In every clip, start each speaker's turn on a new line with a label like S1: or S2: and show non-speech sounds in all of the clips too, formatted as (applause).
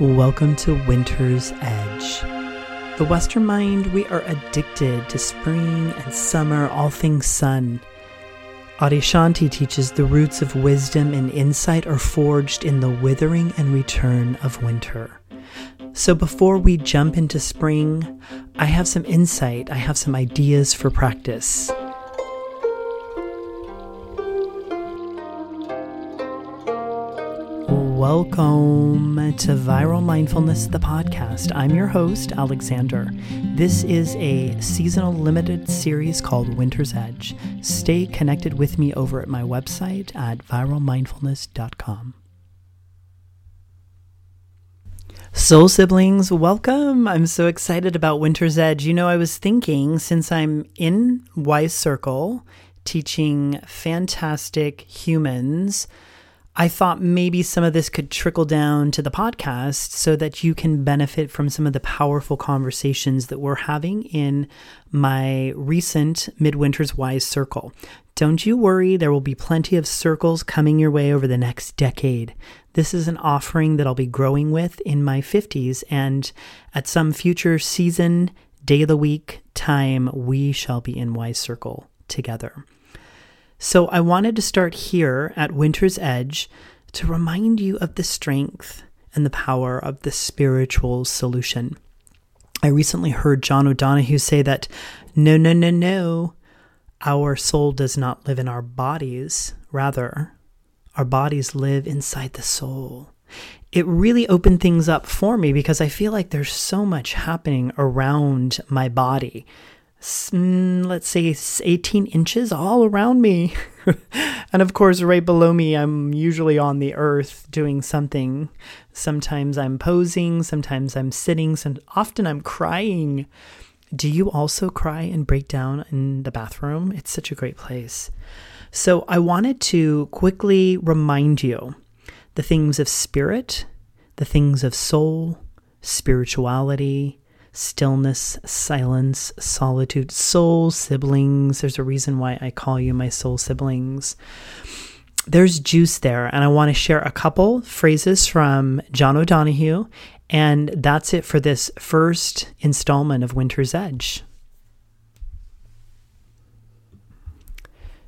S1: Welcome to Winter's Edge. The Western mind, we are addicted to spring and summer, all things sun. Adyashanti teaches the roots of wisdom and insight are forged in the withering and return of winter. So before we jump into spring, I have some insight, I have some ideas for practice. Welcome to Viral Mindfulness, the podcast. I'm your host, Alexander. This is a seasonal limited series called Winter's Edge. Stay connected with me over at my website at viralmindfulness.com. Soul siblings, welcome. I'm so excited about Winter's Edge. You know, I was thinking since I'm in Wise Circle teaching fantastic humans I thought maybe some of this could trickle down to the podcast so that you can benefit from some of the powerful conversations that we're having in my recent Midwinter's Wise Circle. Don't you worry, there will be plenty of circles coming your way over the next decade. This is an offering that I'll be growing with in my 50s, and at some future season, day of the week time, we shall be in Wise Circle together. So I wanted to start here at Winter's Edge to remind you of the strength and the power of the spiritual solution. I recently heard John O'Donohue say that no, no, no, no, our soul does not live in our bodies. Rather, our bodies live inside the soul. It really opened things up for me because I feel like there's so much happening around my body let's say 18 inches all around me. (laughs) and of course, right below me, I'm usually on the earth doing something. Sometimes I'm posing, sometimes I'm sitting, and often I'm crying. Do you also cry and break down in the bathroom? It's such a great place. So, I wanted to quickly remind you the things of spirit, the things of soul, spirituality, stillness, silence, solitude, soul siblings. There's a reason why I call you my soul siblings. There's juice there, and I want to share a couple phrases from John O'Donohue, and that's it for this first installment of Winter's Edge.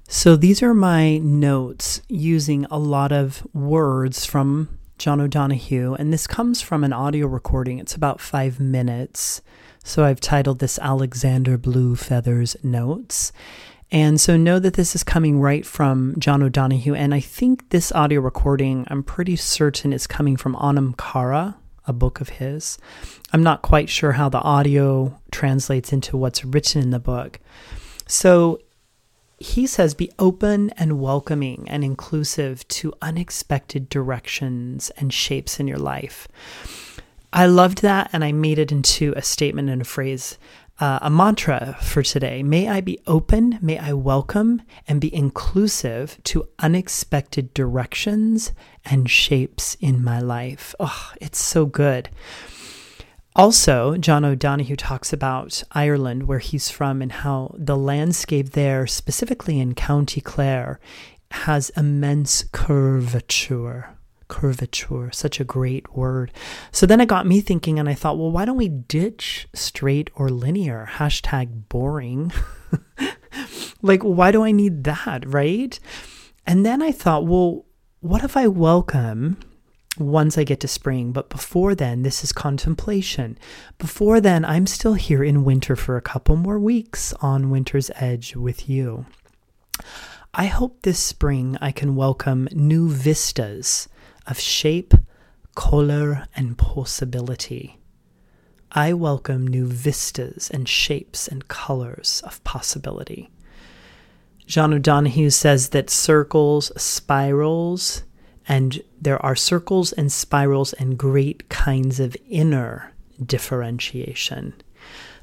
S1: So these are my notes using a lot of words from John O'Donohue, and this comes from an audio recording. It's about five minutes. So I've titled this Alexander Blue Feathers Notes. And so know that this is coming right from John O'Donohue. And I think this audio recording, I'm pretty certain is coming from Anam Cara, a book of his. I'm not quite sure how the audio translates into what's written in the book. So he says be open and welcoming and inclusive to unexpected directions and shapes in your life. I loved that and I made it into a statement and a phrase, uh, a mantra for today. May I be open, may I welcome and be inclusive to unexpected directions and shapes in my life. Oh, it's so good. Also, John O'Donohue talks about Ireland, where he's from, and how the landscape there, specifically in County Clare, has immense curvature. Curvature, such a great word. So then it got me thinking, and I thought, well, why don't we ditch straight or linear? Hashtag boring. (laughs) like, why do I need that, right? And then I thought, well, what if I welcome once I get to spring. But before then, this is contemplation. Before then, I'm still here in winter for a couple more weeks on Winter's Edge with you. I hope this spring I can welcome new vistas of shape, color, and possibility. I welcome new vistas and shapes and colors of possibility. John O'Donohue says that circles, spirals, and there are circles and spirals and great kinds of inner differentiation.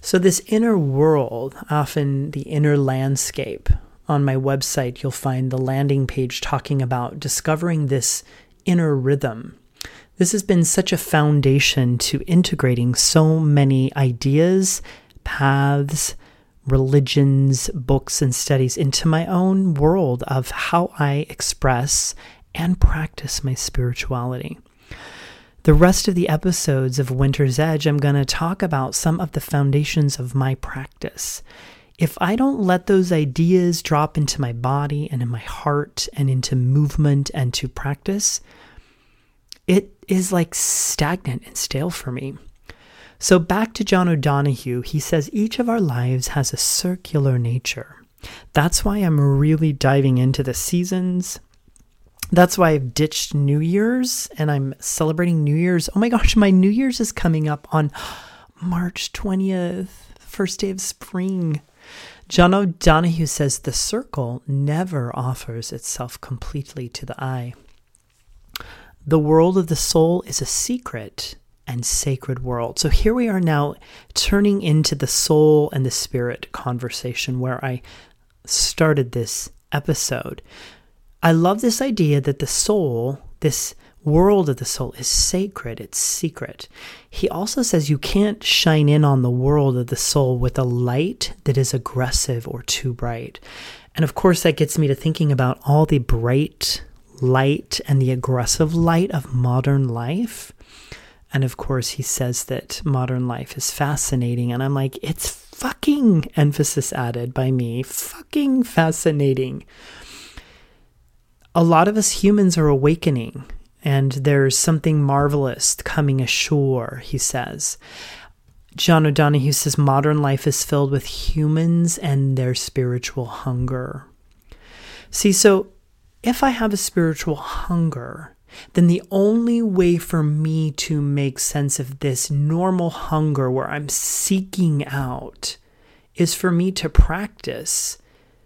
S1: So, this inner world, often the inner landscape, on my website, you'll find the landing page talking about discovering this inner rhythm. This has been such a foundation to integrating so many ideas, paths, religions, books, and studies into my own world of how I express and practice my spirituality. The rest of the episodes of Winter's Edge, I'm going to talk about some of the foundations of my practice. If I don't let those ideas drop into my body and in my heart and into movement and to practice, it is like stagnant and stale for me. So, back to John O'Donohue, he says each of our lives has a circular nature. That's why I'm really diving into the seasons, that's why I've ditched New Year's and I'm celebrating New Year's. Oh my gosh, my New Year's is coming up on March 20th, first day of spring. John O'Donohue says the circle never offers itself completely to the eye. The world of the soul is a secret and sacred world. So here we are now turning into the soul and the spirit conversation where I started this episode. I love this idea that the soul, this world of the soul, is sacred, it's secret. He also says you can't shine in on the world of the soul with a light that is aggressive or too bright. And of course, that gets me to thinking about all the bright light and the aggressive light of modern life. And of course, he says that modern life is fascinating. And I'm like, it's fucking emphasis added by me, fucking fascinating a lot of us humans are awakening and there's something marvelous coming ashore, he says. John O'Donohue says modern life is filled with humans and their spiritual hunger. See, so if I have a spiritual hunger, then the only way for me to make sense of this normal hunger where I'm seeking out is for me to practice,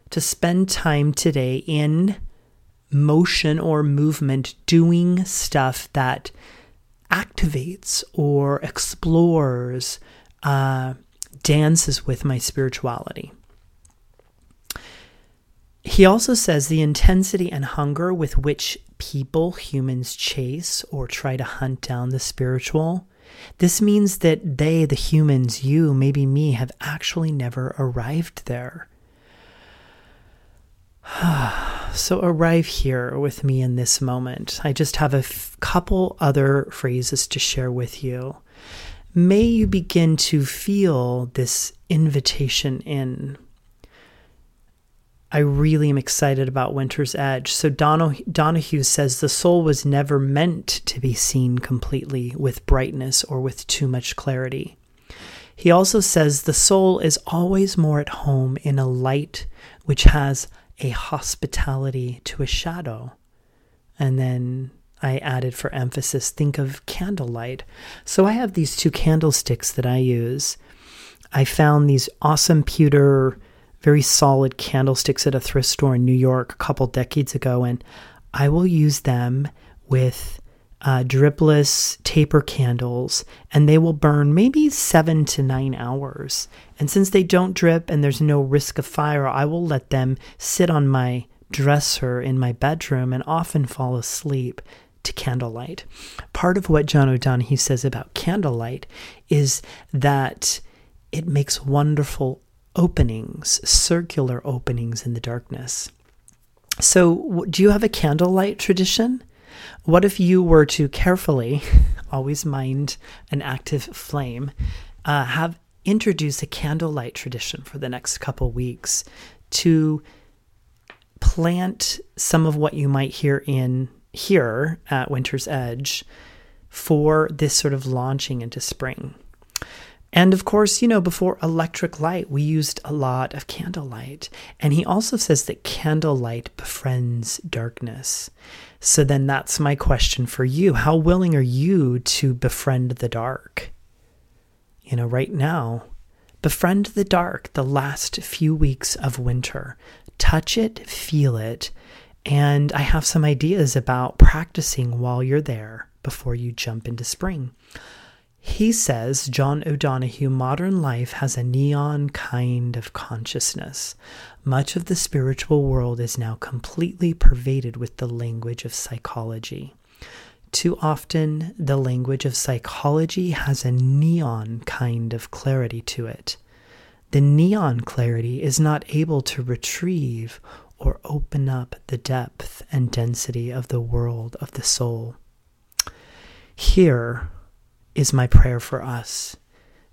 S1: to spend time today in motion or movement doing stuff that activates or explores, uh, dances with my spirituality. He also says the intensity and hunger with which people, humans, chase or try to hunt down the spiritual. This means that they, the humans, you, maybe me, have actually never arrived there. (sighs) (sighs) (sighs) so arrive here with me in this moment. I just have a f- couple other phrases to share with you. May you begin to feel this invitation in. I really am excited about Winter's Edge. So Donohue says the soul was never meant to be seen completely with brightness or with too much clarity. He also says the soul is always more at home in a light which has a hospitality to a shadow. And then I added for emphasis, think of candlelight. So I have these two candlesticks that I use. I found these awesome pewter, very solid candlesticks at a thrift store in New York a couple decades ago, and I will use them with uh, dripless taper candles, and they will burn maybe seven to nine hours. And since they don't drip and there's no risk of fire, I will let them sit on my dresser in my bedroom and often fall asleep to candlelight. Part of what John O'Donohue says about candlelight is that it makes wonderful openings, circular openings in the darkness. So, do you have a candlelight tradition? What if you were to carefully, (laughs) always mind an active flame, uh, have introduce a candlelight tradition for the next couple weeks to plant some of what you might hear in here at Winter's Edge for this sort of launching into spring. And of course, you know, before electric light, we used a lot of candlelight. And he also says that candlelight befriends darkness. So then that's my question for you. How willing are you to befriend the dark? You know, right now, befriend the dark the last few weeks of winter. Touch it, feel it, and I have some ideas about practicing while you're there before you jump into spring. He says, John O'Donohue, modern life has a neon kind of consciousness. Much of the spiritual world is now completely pervaded with the language of psychology. Too often, the language of psychology has a neon kind of clarity to it. The neon clarity is not able to retrieve or open up the depth and density of the world of the soul. Here is my prayer for us.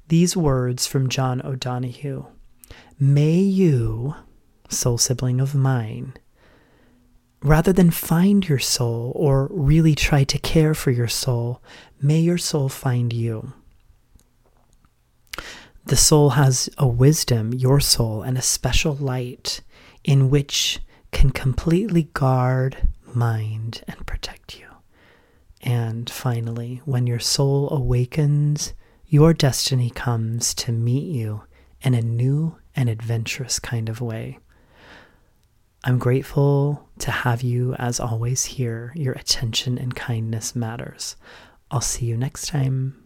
S1: These words from John O'Donohue May you, soul sibling of mine, rather than find your soul or really try to care for your soul, may your soul find you. The soul has a wisdom, your soul, and a special light in which can completely guard, mind, and protect you. And finally, when your soul awakens, your destiny comes to meet you in a new and adventurous kind of way. I'm grateful to have you, as always, here. Your attention and kindness matters. I'll see you next time.